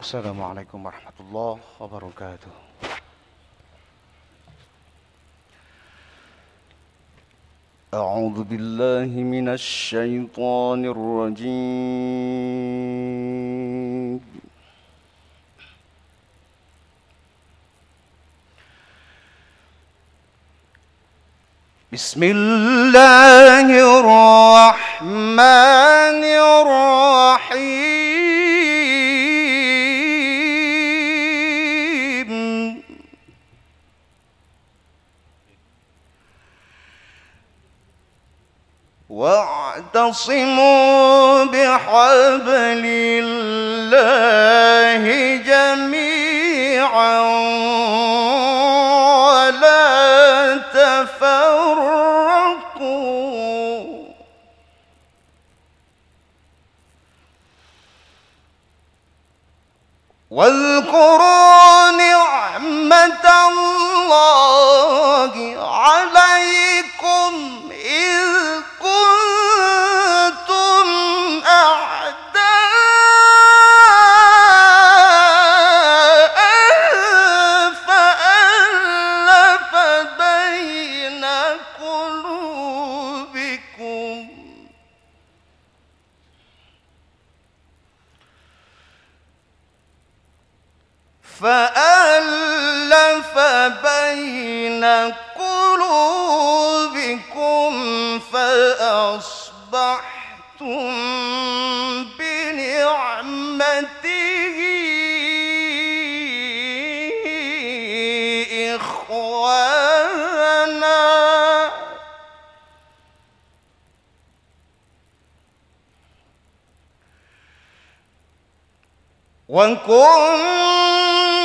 السلام عليكم ورحمة الله وبركاته. أعوذ بالله من الشيطان الرجيم. بسم الله الرحمن الرحيم. واعتصموا بحبل الله جميعا ولا تفرقوا. واذكروا نعمة الله فألف بين قلوبكم فأصبحتم بنعمته إخوانا. وكنتم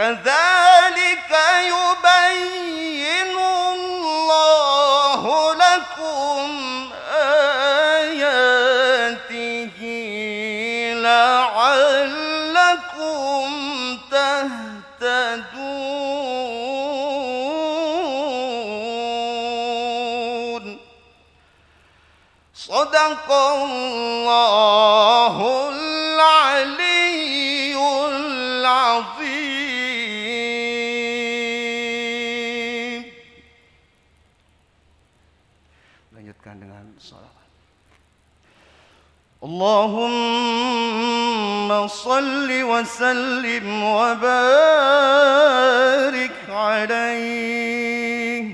كذلك يبين الله لكم آياته لعلكم تهتدون. صدق الله lanjutkan dengan salawat اللهم صل وسلم وبارك عليه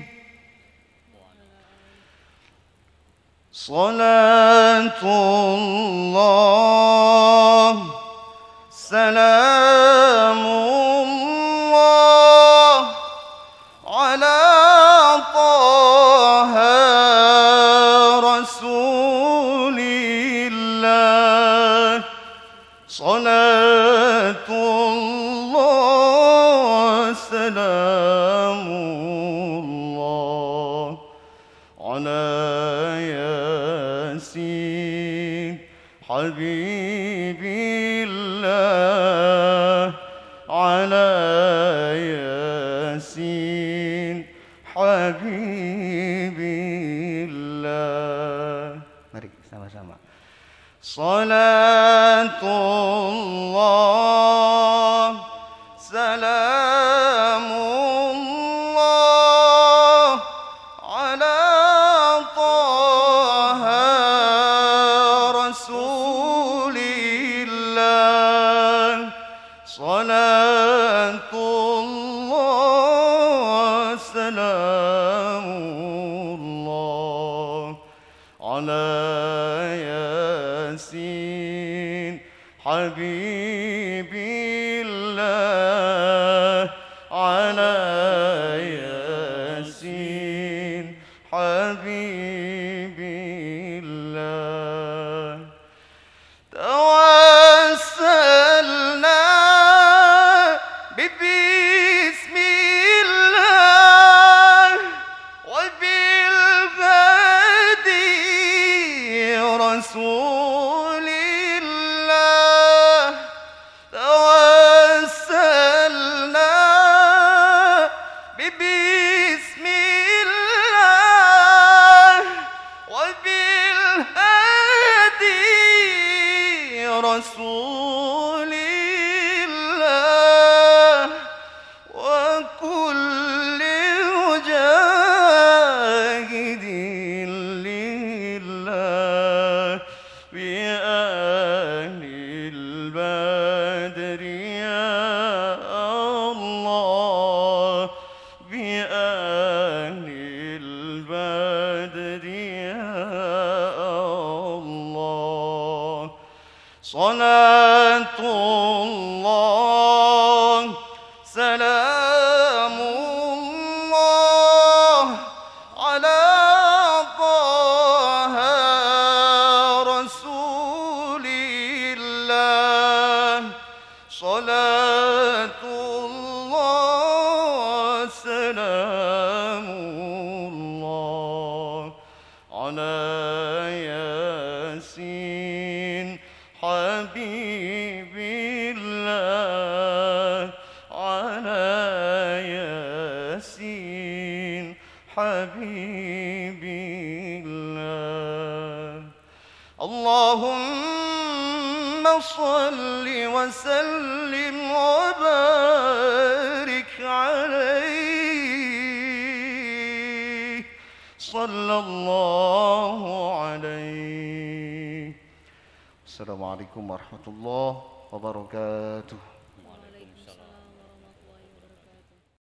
صلاة الله سلام الله على طه سلام الله على ياسين حبيب الله على ياسين حبيب الله. Mari sama-sama. صلاة الله سلام صلاة الله سلام الله على ياسين حبيب رسول الله وكل مجاهد لله صلاة حبيب الله. اللهم صل وسلم وبارك عليه. صلى الله عليه. السلام عليكم ورحمة الله وبركاته.